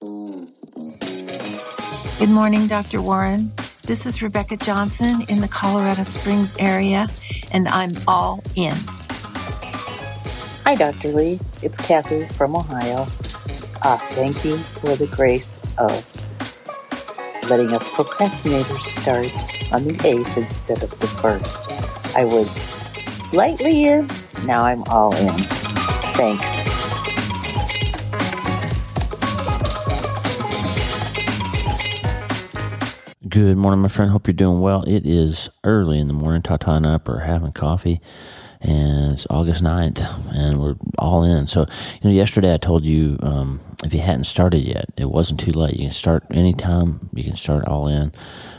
Good morning, Dr. Warren. This is Rebecca Johnson in the Colorado Springs area, and I'm all in. Hi, Dr. Lee. It's Kathy from Ohio. Uh, thank you for the grace of letting us procrastinators start on the 8th instead of the 1st. I was slightly in, now I'm all in. Thanks. Good morning, my friend. Hope you're doing well. It is early in the morning. Tata and up are having coffee, and it's August 9th, and we're all in. So, you know, yesterday I told you um, if you hadn't started yet, it wasn't too late. You can start anytime. You can start all in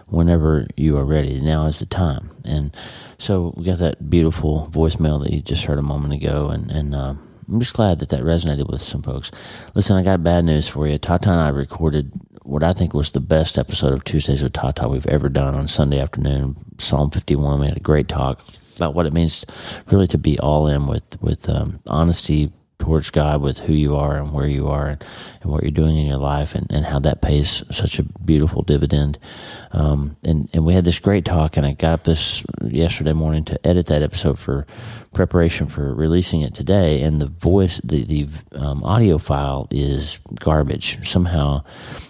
whenever you are ready. Now is the time. And so we got that beautiful voicemail that you just heard a moment ago, and and uh, I'm just glad that that resonated with some folks. Listen, I got bad news for you. Tata and I recorded what I think was the best episode of Tuesdays with Tata we've ever done on Sunday afternoon. Psalm 51. We had a great talk about what it means really to be all in with with um, honesty towards God with who you are and where you are and, and what you're doing in your life and, and how that pays such a beautiful dividend. Um, and, and we had this great talk and I got up this yesterday morning to edit that episode for preparation for releasing it today. And the voice, the, the um, audio file is garbage. Somehow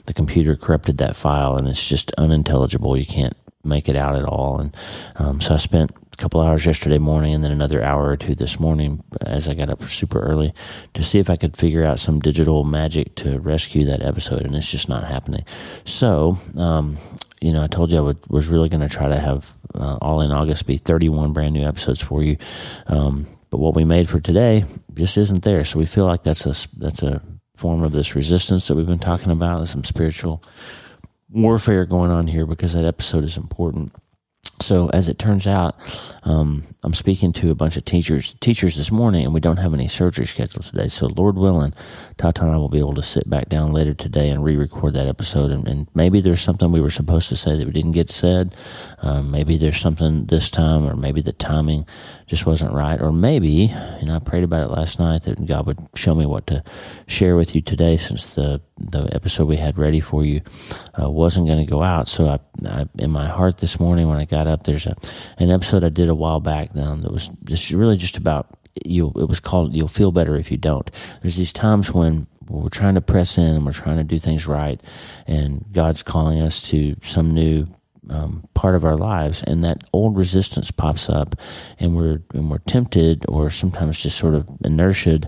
the computer corrupted that file and it's just unintelligible. You can't make it out at all. And um, so I spent a couple hours yesterday morning and then another hour or two this morning as I got up super early to see if I could figure out some digital magic to rescue that episode. And it's just not happening. So, um, you know, I told you I would, was really going to try to have uh, all in August be 31 brand new episodes for you. Um, but what we made for today just isn't there. So we feel like that's a, that's a form of this resistance that we've been talking about. Some spiritual warfare going on here because that episode is important. So as it turns out, um, I'm speaking to a bunch of teachers teachers this morning, and we don't have any surgery scheduled today. So Lord willing, Tata and I will be able to sit back down later today and re-record that episode. And, and maybe there's something we were supposed to say that we didn't get said. Um, maybe there's something this time, or maybe the timing just wasn't right, or maybe know I prayed about it last night that God would show me what to share with you today, since the the episode we had ready for you uh, wasn't going to go out. So I, I, in my heart this morning when I got up, there's a an episode I did a while back um, that was just really just about you. It was called "You'll Feel Better If You Don't." There's these times when we're trying to press in and we're trying to do things right, and God's calling us to some new um, part of our lives, and that old resistance pops up, and we're and we're tempted, or sometimes just sort of inertia,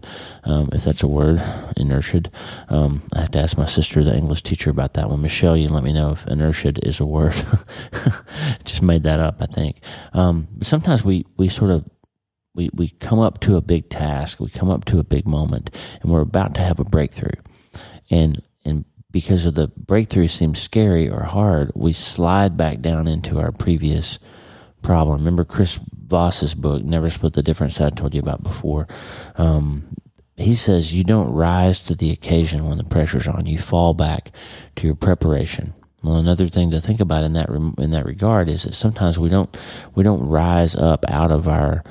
um, if that's a word, inertia. Um, I have to ask my sister, the English teacher, about that one. Michelle, you let me know if inertia is a word. just made that up, I think. Um, sometimes we we sort of we, we come up to a big task, we come up to a big moment, and we're about to have a breakthrough. And because of the breakthrough seems scary or hard, we slide back down into our previous problem. Remember Chris Voss's book, Never Split the Difference, that I told you about before. Um, he says you don't rise to the occasion when the pressure's on. You fall back to your preparation. Well, another thing to think about in that in that regard is that sometimes we don't we don't rise up out of our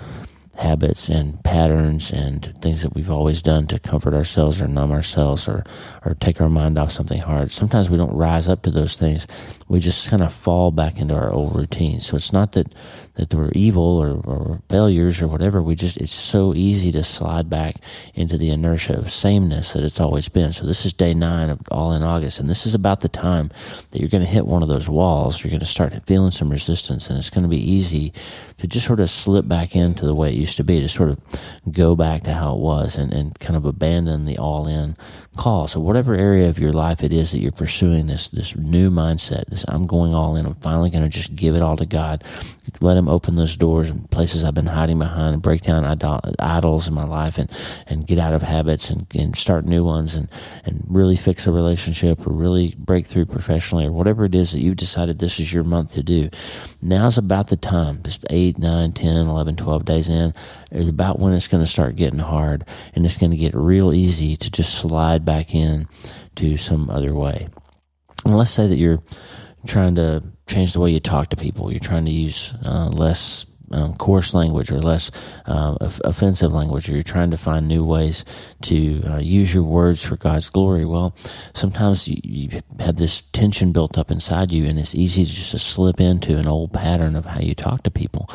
habits and patterns and things that we've always done to comfort ourselves or numb ourselves or, or take our mind off something hard. Sometimes we don't rise up to those things. We just kind of fall back into our old routines. So it's not that, that we're evil or, or failures or whatever. We just, it's so easy to slide back into the inertia of sameness that it's always been. So this is day nine of all in August. And this is about the time that you're going to hit one of those walls. You're going to start feeling some resistance and it's going to be easy to just sort of slip back into the way it used to be, to sort of go back to how it was and, and kind of abandon the all in call. So whatever area of your life it is that you're pursuing this, this new mindset, this I'm going all in, I'm finally to just give it all to God. Let him open those doors and places I've been hiding behind and break down idols in my life and, and get out of habits and, and start new ones and, and really fix a relationship or really break through professionally or whatever it is that you've decided this is your month to do. Now's about the time, just 8, 9, 10, 11, 12 days in, is about when it's going to start getting hard and it's going to get real easy to just slide back in to some other way. And let's say that you're trying to change the way you talk to people. You're trying to use uh, less um, coarse language or less uh, offensive language, or you're trying to find new ways to uh, use your words for God's glory. Well, sometimes you, you, have this tension built up inside you, and it's easy to just to slip into an old pattern of how you talk to people.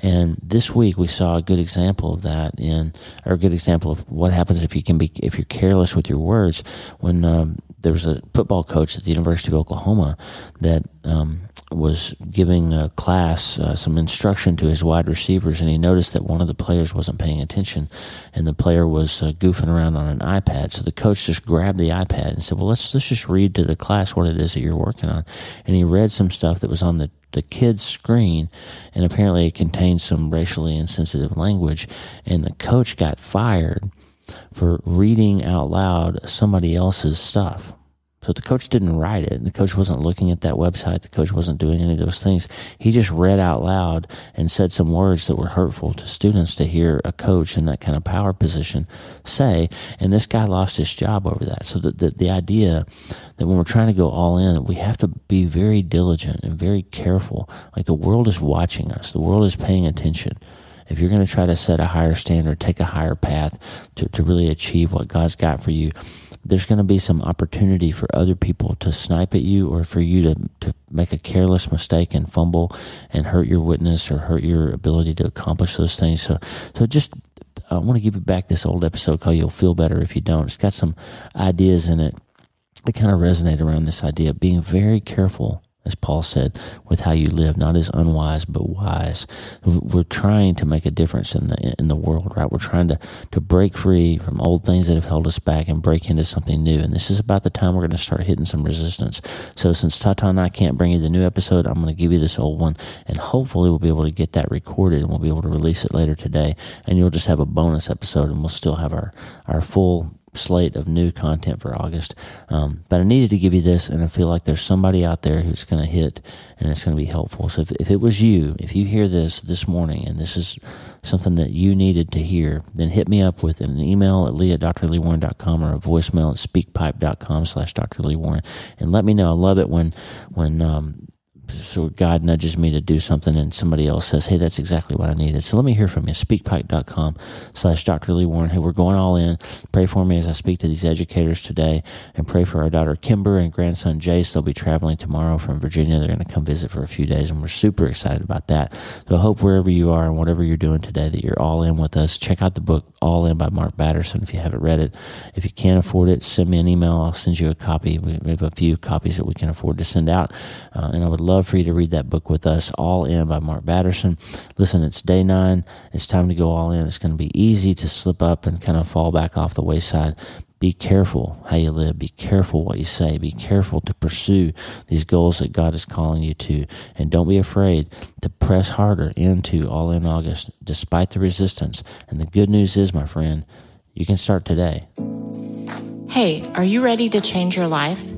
And this week we saw a good example of that in, or a good example of what happens if you can be, if you're careless with your words. When um, there was a football coach at the University of Oklahoma that um, was giving a class uh, some instruction to his wide receivers, and he noticed that one of the players wasn't paying attention, and the player was uh, goofing around on an iPad. So the coach just grabbed the iPad and said, "Well, let's let's just read to the class what it is that you're working on." And he read some stuff that was on the the kid's screen, and apparently it contained some racially insensitive language, and the coach got fired for reading out loud somebody else's stuff. So the coach didn't write it. The coach wasn't looking at that website. The coach wasn't doing any of those things. He just read out loud and said some words that were hurtful to students to hear a coach in that kind of power position say. And this guy lost his job over that. So the, the, the idea that when we're trying to go all in, we have to be very diligent and very careful. Like the world is watching us. The world is paying attention if you're going to try to set a higher standard, take a higher path to, to really achieve what God's got for you, there's going to be some opportunity for other people to snipe at you or for you to, to make a careless mistake and fumble and hurt your witness or hurt your ability to accomplish those things. So, so just I want to give you back this old episode called You'll Feel Better If You Don't. It's got some ideas in it that kind of resonate around this idea of being very careful as Paul said, with how you live, not as unwise but wise. We're trying to make a difference in the in the world, right? We're trying to to break free from old things that have held us back and break into something new. And this is about the time we're going to start hitting some resistance. So since Tata and I can't bring you the new episode, I'm going to give you this old one, and hopefully we'll be able to get that recorded and we'll be able to release it later today. And you'll just have a bonus episode, and we'll still have our our full slate of new content for August. Um, but I needed to give you this, and I feel like there's somebody out there who's going to hit and it's going to be helpful. So if, if it was you, if you hear this this morning and this is something that you needed to hear, then hit me up with an email at lee at drleewarren.com or a voicemail at speakpipe.com slash drleewarren and let me know. I love it when, when, um, so God nudges me to do something and somebody else says, Hey, that's exactly what I needed. So let me hear from you. Speakpipe.com slash Dr. Lee Warren. Hey, we're going all in. Pray for me as I speak to these educators today and pray for our daughter Kimber and grandson Jace. They'll be traveling tomorrow from Virginia. They're going to come visit for a few days and we're super excited about that. So I hope wherever you are and whatever you're doing today that you're all in with us. Check out the book All In by Mark Batterson if you haven't read it. If you can't afford it, send me an email. I'll send you a copy. We have a few copies that we can afford to send out. Uh, and I would love love for you to read that book with us, All In by Mark Batterson. Listen, it's day nine. It's time to go all in. It's going to be easy to slip up and kind of fall back off the wayside. Be careful how you live. Be careful what you say. Be careful to pursue these goals that God is calling you to. And don't be afraid to press harder into All In August despite the resistance. And the good news is, my friend, you can start today. Hey, are you ready to change your life?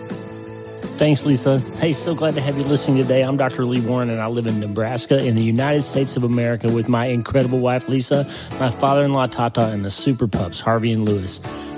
Thanks, Lisa. Hey, so glad to have you listening today. I'm Dr. Lee Warren, and I live in Nebraska in the United States of America with my incredible wife, Lisa, my father in law, Tata, and the super pups, Harvey and Lewis.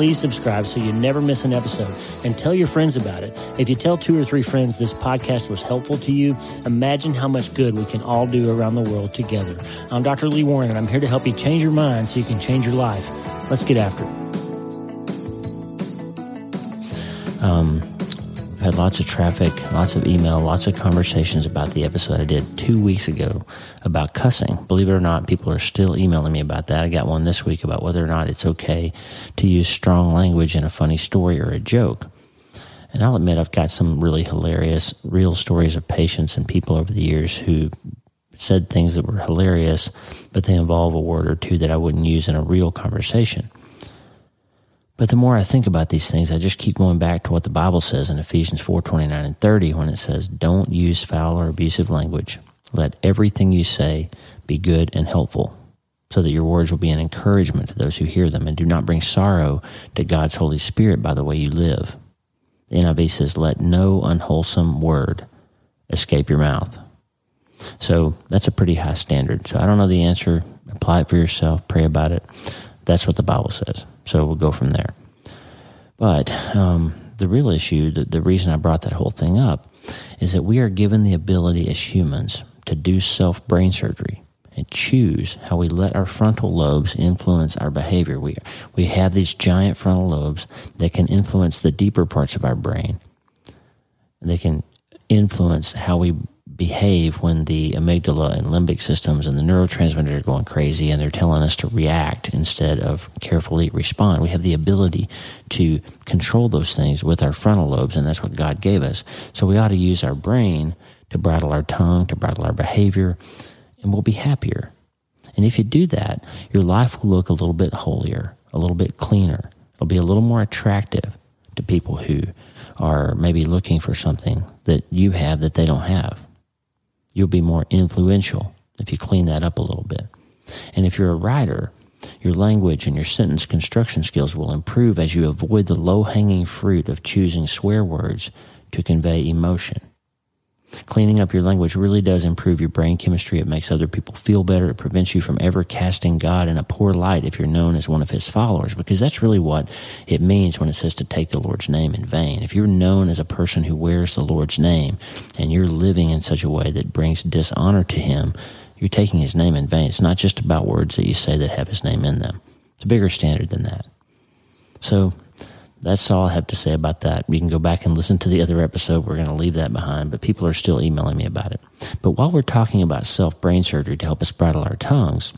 please subscribe so you never miss an episode and tell your friends about it. If you tell two or three friends this podcast was helpful to you, imagine how much good we can all do around the world together. I'm Dr. Lee Warren and I'm here to help you change your mind so you can change your life. Let's get after it. Um, had lots of traffic, lots of email, lots of conversations about the episode I did two weeks ago about cussing. Believe it or not, people are still emailing me about that. I got one this week about whether or not it's okay to use strong language in a funny story or a joke. And I'll admit, I've got some really hilarious, real stories of patients and people over the years who said things that were hilarious, but they involve a word or two that I wouldn't use in a real conversation. But the more I think about these things, I just keep going back to what the Bible says in Ephesians 4 29 and 30 when it says, Don't use foul or abusive language. Let everything you say be good and helpful, so that your words will be an encouragement to those who hear them, and do not bring sorrow to God's Holy Spirit by the way you live. The NIV says, Let no unwholesome word escape your mouth. So that's a pretty high standard. So I don't know the answer. Apply it for yourself, pray about it. That's what the Bible says. So we'll go from there. But um, the real issue, the, the reason I brought that whole thing up, is that we are given the ability as humans to do self brain surgery and choose how we let our frontal lobes influence our behavior. We, we have these giant frontal lobes that can influence the deeper parts of our brain. They can influence how we behave when the amygdala and limbic systems and the neurotransmitters are going crazy and they're telling us to react instead of carefully respond. We have the ability to control those things with our frontal lobes, and that's what God gave us. So we ought to use our brain to bridle our tongue, to bridle our behavior, and we'll be happier. And if you do that, your life will look a little bit holier, a little bit cleaner. It'll be a little more attractive to people who are maybe looking for something that you have that they don't have. You'll be more influential if you clean that up a little bit. And if you're a writer, your language and your sentence construction skills will improve as you avoid the low hanging fruit of choosing swear words to convey emotion. Cleaning up your language really does improve your brain chemistry. It makes other people feel better. It prevents you from ever casting God in a poor light if you're known as one of his followers, because that's really what it means when it says to take the Lord's name in vain. If you're known as a person who wears the Lord's name and you're living in such a way that brings dishonor to him, you're taking his name in vain. It's not just about words that you say that have his name in them. It's a bigger standard than that. So that's all I have to say about that. You can go back and listen to the other episode. We're going to leave that behind, but people are still emailing me about it. But while we're talking about self brain surgery to help us bridle our tongues,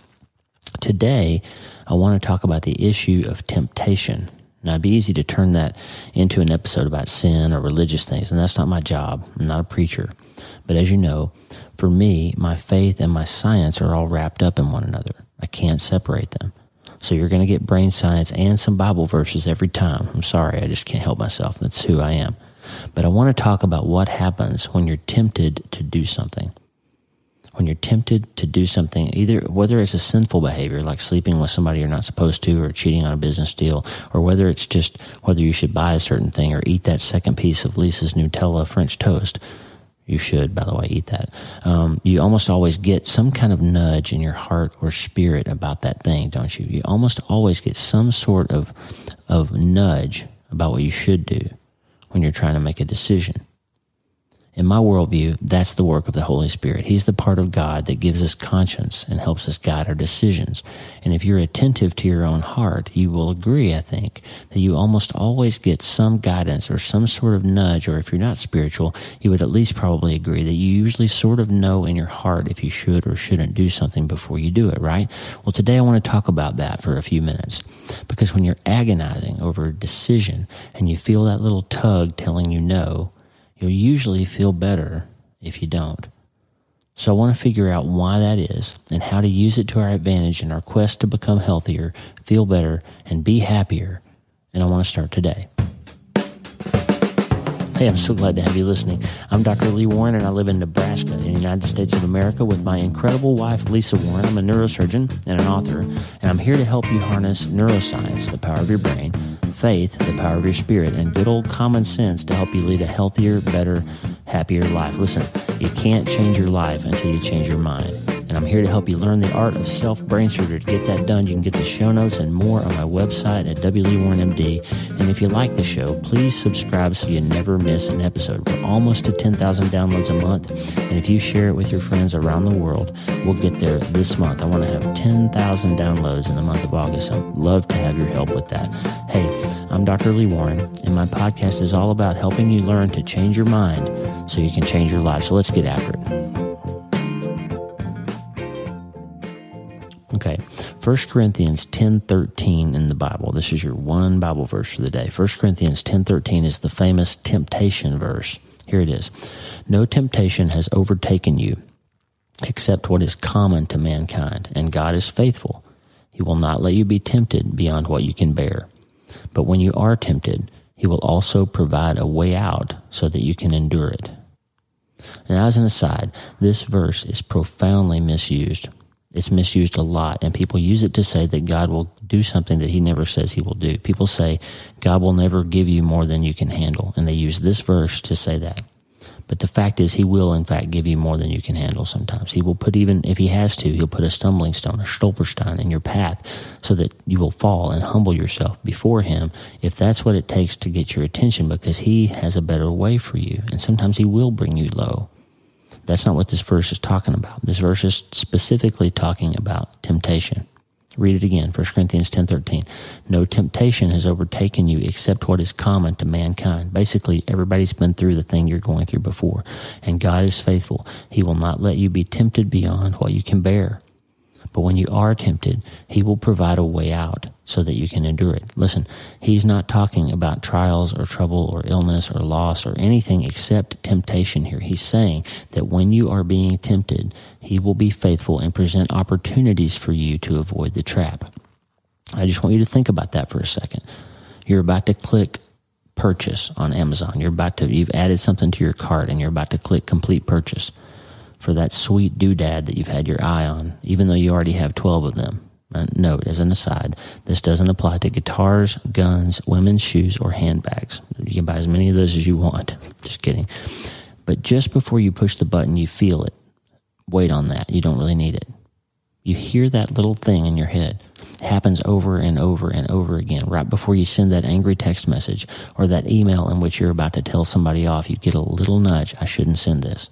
today I want to talk about the issue of temptation. Now, it'd be easy to turn that into an episode about sin or religious things, and that's not my job. I'm not a preacher. But as you know, for me, my faith and my science are all wrapped up in one another. I can't separate them. So you're going to get brain science and some Bible verses every time. I'm sorry, I just can't help myself. That's who I am. But I want to talk about what happens when you're tempted to do something. When you're tempted to do something, either whether it's a sinful behavior like sleeping with somebody you're not supposed to, or cheating on a business deal, or whether it's just whether you should buy a certain thing or eat that second piece of Lisa's Nutella French toast you should, by the way, eat that. Um, you almost always get some kind of nudge in your heart or spirit about that thing, don't you? You almost always get some sort of of nudge about what you should do when you're trying to make a decision. In my worldview, that's the work of the Holy Spirit. He's the part of God that gives us conscience and helps us guide our decisions. And if you're attentive to your own heart, you will agree, I think, that you almost always get some guidance or some sort of nudge, or if you're not spiritual, you would at least probably agree that you usually sort of know in your heart if you should or shouldn't do something before you do it, right? Well, today I want to talk about that for a few minutes. Because when you're agonizing over a decision and you feel that little tug telling you no, You'll usually feel better if you don't. So I want to figure out why that is and how to use it to our advantage in our quest to become healthier, feel better, and be happier. And I want to start today. Hey, I'm so glad to have you listening. I'm Dr. Lee Warren, and I live in Nebraska, in the United States of America, with my incredible wife, Lisa Warren. I'm a neurosurgeon and an author, and I'm here to help you harness neuroscience, the power of your brain, faith, the power of your spirit, and good old common sense to help you lead a healthier, better, happier life. Listen, you can't change your life until you change your mind and I'm here to help you learn the art of self brain surgery. To get that done, you can get the show notes and more on my website at WLeeWarrenMD. And if you like the show, please subscribe so you never miss an episode. We're almost to 10,000 downloads a month, and if you share it with your friends around the world, we'll get there this month. I want to have 10,000 downloads in the month of August. I'd love to have your help with that. Hey, I'm Dr. Lee Warren, and my podcast is all about helping you learn to change your mind so you can change your life. So let's get after it. Okay, 1 Corinthians 10.13 in the Bible. This is your one Bible verse for the day. 1 Corinthians 10.13 is the famous temptation verse. Here it is. No temptation has overtaken you except what is common to mankind, and God is faithful. He will not let you be tempted beyond what you can bear. But when you are tempted, He will also provide a way out so that you can endure it. And as an aside, this verse is profoundly misused. It's misused a lot, and people use it to say that God will do something that He never says He will do. People say, God will never give you more than you can handle, and they use this verse to say that. But the fact is, He will, in fact, give you more than you can handle sometimes. He will put, even if He has to, He'll put a stumbling stone, a stolperstein in your path so that you will fall and humble yourself before Him if that's what it takes to get your attention because He has a better way for you. And sometimes He will bring you low. That's not what this verse is talking about. This verse is specifically talking about temptation. Read it again, 1 Corinthians 10:13. No temptation has overtaken you except what is common to mankind. Basically, everybody's been through the thing you're going through before, and God is faithful. He will not let you be tempted beyond what you can bear. But when you are tempted, He will provide a way out so that you can endure it. Listen, He's not talking about trials or trouble or illness or loss or anything except temptation here. He's saying that when you are being tempted, He will be faithful and present opportunities for you to avoid the trap. I just want you to think about that for a second. You're about to click purchase on Amazon. You're about to, you've added something to your cart and you're about to click complete purchase for that sweet doodad that you've had your eye on, even though you already have 12 of them. Uh, note, as an aside, this doesn't apply to guitars, guns, women's shoes, or handbags. You can buy as many of those as you want. Just kidding. But just before you push the button, you feel it. Wait on that. You don't really need it. You hear that little thing in your head. It happens over and over and over again. Right before you send that angry text message or that email in which you're about to tell somebody off, you get a little nudge. I shouldn't send this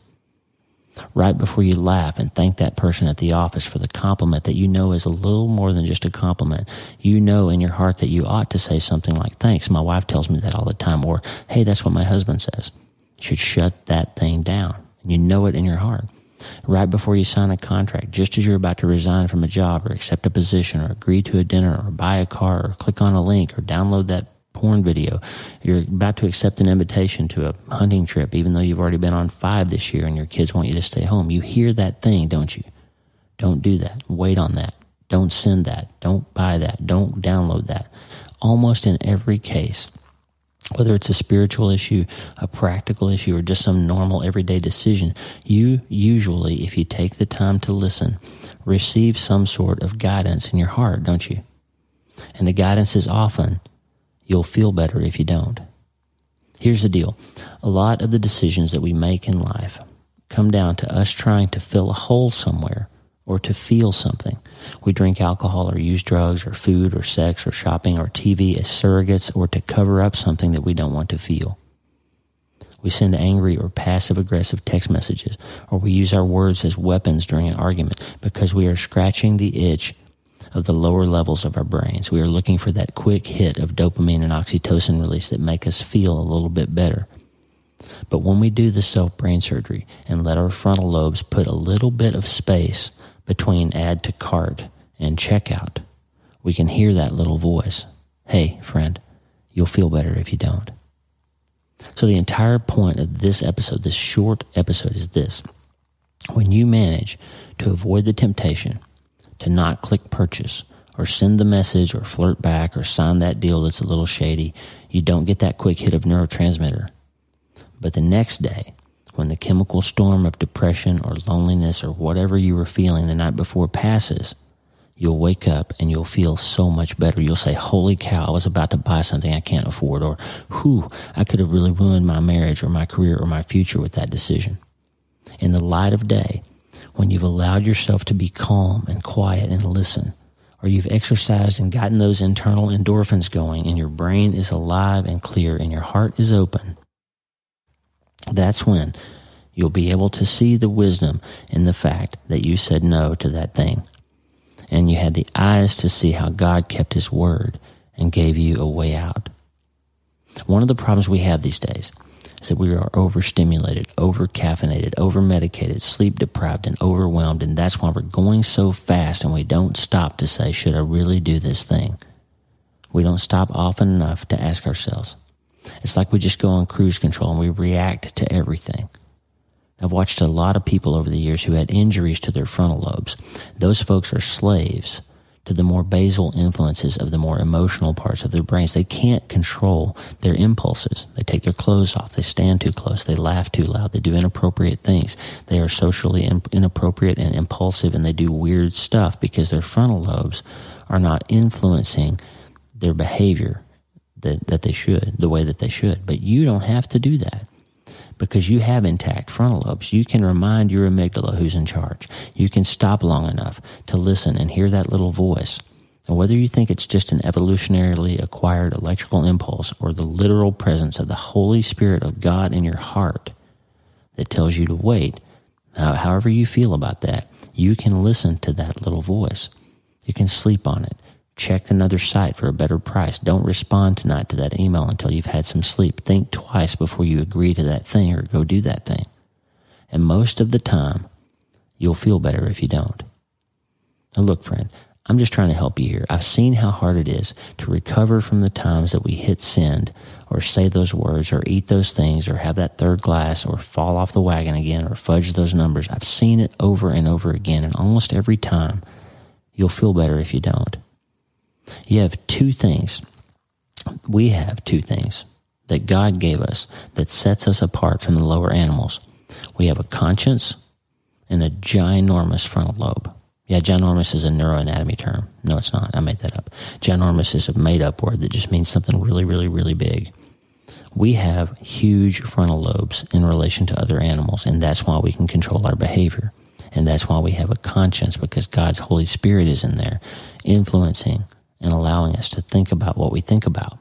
right before you laugh and thank that person at the office for the compliment that you know is a little more than just a compliment. You know in your heart that you ought to say something like, thanks. My wife tells me that all the time. Or, hey, that's what my husband says. You should shut that thing down. And you know it in your heart. Right before you sign a contract, just as you're about to resign from a job or accept a position or agree to a dinner or buy a car or click on a link or download that porn video. You're about to accept an invitation to a hunting trip, even though you've already been on five this year and your kids want you to stay home. You hear that thing, don't you? Don't do that. Wait on that. Don't send that. Don't buy that. Don't download that. Almost in every case, whether it's a spiritual issue, a practical issue, or just some normal everyday decision, you usually, if you take the time to listen, receive some sort of guidance in your heart, don't you? And the guidance is often You'll feel better if you don't. Here's the deal a lot of the decisions that we make in life come down to us trying to fill a hole somewhere or to feel something. We drink alcohol or use drugs or food or sex or shopping or TV as surrogates or to cover up something that we don't want to feel. We send angry or passive aggressive text messages, or we use our words as weapons during an argument because we are scratching the itch of the lower levels of our brains. We are looking for that quick hit of dopamine and oxytocin release that make us feel a little bit better. But when we do the self brain surgery and let our frontal lobes put a little bit of space between add to cart and checkout, we can hear that little voice. Hey, friend, you'll feel better if you don't. So the entire point of this episode, this short episode is this. When you manage to avoid the temptation to not click purchase or send the message or flirt back or sign that deal that's a little shady, you don't get that quick hit of neurotransmitter. But the next day, when the chemical storm of depression or loneliness or whatever you were feeling the night before passes, you'll wake up and you'll feel so much better. You'll say, Holy cow, I was about to buy something I can't afford, or Whew, I could have really ruined my marriage or my career or my future with that decision. In the light of day, when you've allowed yourself to be calm and quiet and listen, or you've exercised and gotten those internal endorphins going, and your brain is alive and clear, and your heart is open, that's when you'll be able to see the wisdom in the fact that you said no to that thing. And you had the eyes to see how God kept His word and gave you a way out. One of the problems we have these days that we are overstimulated, over caffeinated, over medicated, sleep deprived, and overwhelmed. And that's why we're going so fast and we don't stop to say, should I really do this thing? We don't stop often enough to ask ourselves. It's like we just go on cruise control and we react to everything. I've watched a lot of people over the years who had injuries to their frontal lobes. Those folks are slaves to the more basal influences of the more emotional parts of their brains. They can't control their impulses. They take their clothes off. They stand too close. They laugh too loud. They do inappropriate things. They are socially inappropriate and impulsive and they do weird stuff because their frontal lobes are not influencing their behavior that, that they should, the way that they should. But you don't have to do that because you have intact frontal lobes. You can remind your amygdala who's in charge. You can stop long enough to listen and hear that little voice. And whether you think it's just an evolutionarily acquired electrical impulse or the literal presence of the Holy Spirit of God in your heart that tells you to wait, however you feel about that, you can listen to that little voice. You can sleep on it check another site for a better price. Don't respond tonight to that email until you've had some sleep. Think twice before you agree to that thing or go do that thing. And most of the time, you'll feel better if you don't. Now, look, friend, I'm just trying to help you here. I've seen how hard it is to recover from the times that we hit send or say those words or eat those things or have that third glass or fall off the wagon again or fudge those numbers. I've seen it over and over again, and almost every time, you'll feel better if you don't. You have two things. We have two things that God gave us that sets us apart from the lower animals. We have a conscience and a ginormous frontal lobe. Yeah, ginormous is a neuroanatomy term. No, it's not. I made that up. Ginormous is a made up word that just means something really, really, really big. We have huge frontal lobes in relation to other animals, and that's why we can control our behavior. And that's why we have a conscience because God's Holy Spirit is in there influencing and allowing us to think about what we think about.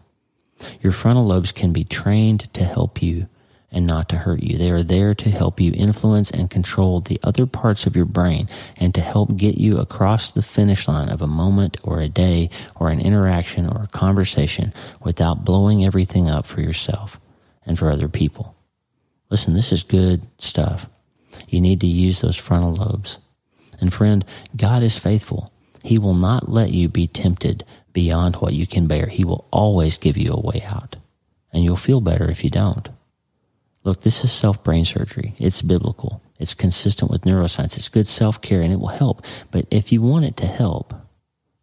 Your frontal lobes can be trained to help you and not to hurt you. They are there to help you influence and control the other parts of your brain and to help get you across the finish line of a moment or a day or an interaction or a conversation without blowing everything up for yourself and for other people. Listen, this is good stuff. You need to use those frontal lobes. And friend, God is faithful. He will not let you be tempted beyond what you can bear. He will always give you a way out. And you'll feel better if you don't. Look, this is self brain surgery. It's biblical. It's consistent with neuroscience. It's good self care and it will help. But if you want it to help,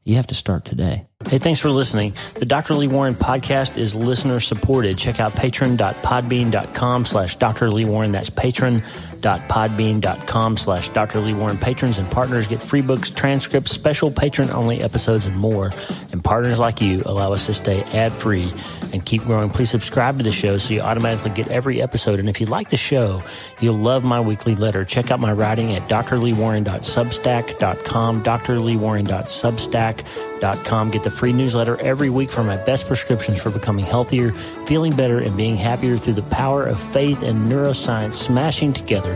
you have to start today. Hey, thanks for listening. The Dr. Lee Warren podcast is listener supported. Check out patron.podbean.com slash Dr. Lee Warren. That's patron patreon.podbean.com slash Dr. Lee Warren. Patrons and partners get free books, transcripts, special patron-only episodes, and more. And partners like you allow us to stay ad-free and keep growing. Please subscribe to the show so you automatically get every episode. And if you like the show, you'll love my weekly letter. Check out my writing at drleewarren.substack.com, drleewarren.substack.com. Get the free newsletter every week for my best prescriptions for becoming healthier, feeling better, and being happier through the power of faith and neuroscience smashing together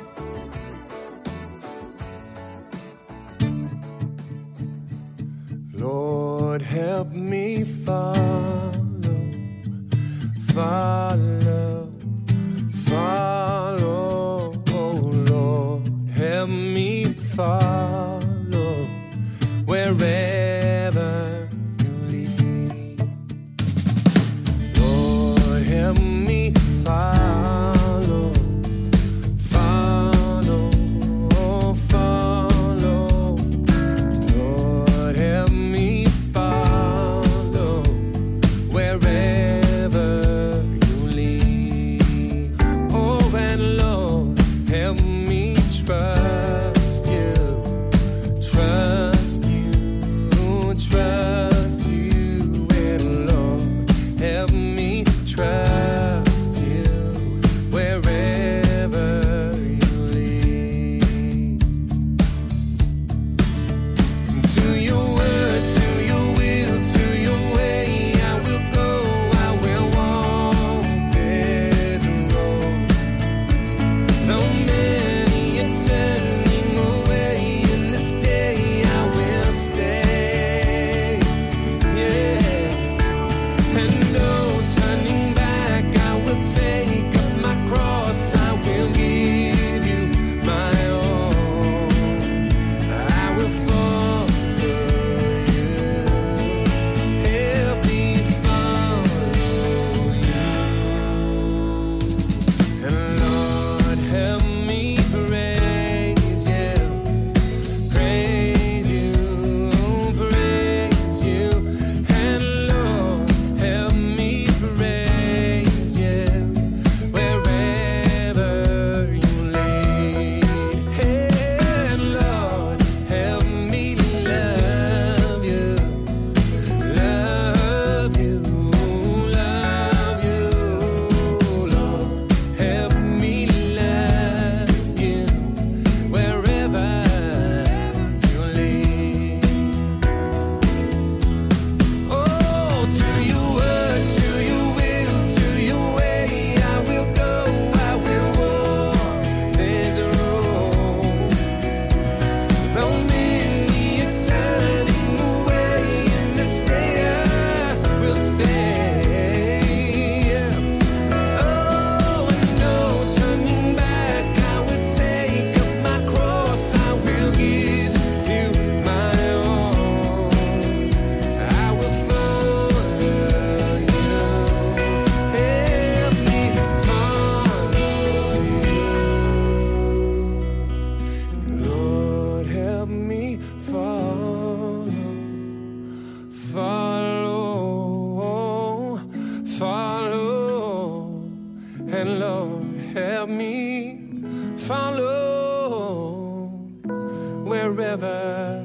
follow. And Lord, help me follow wherever.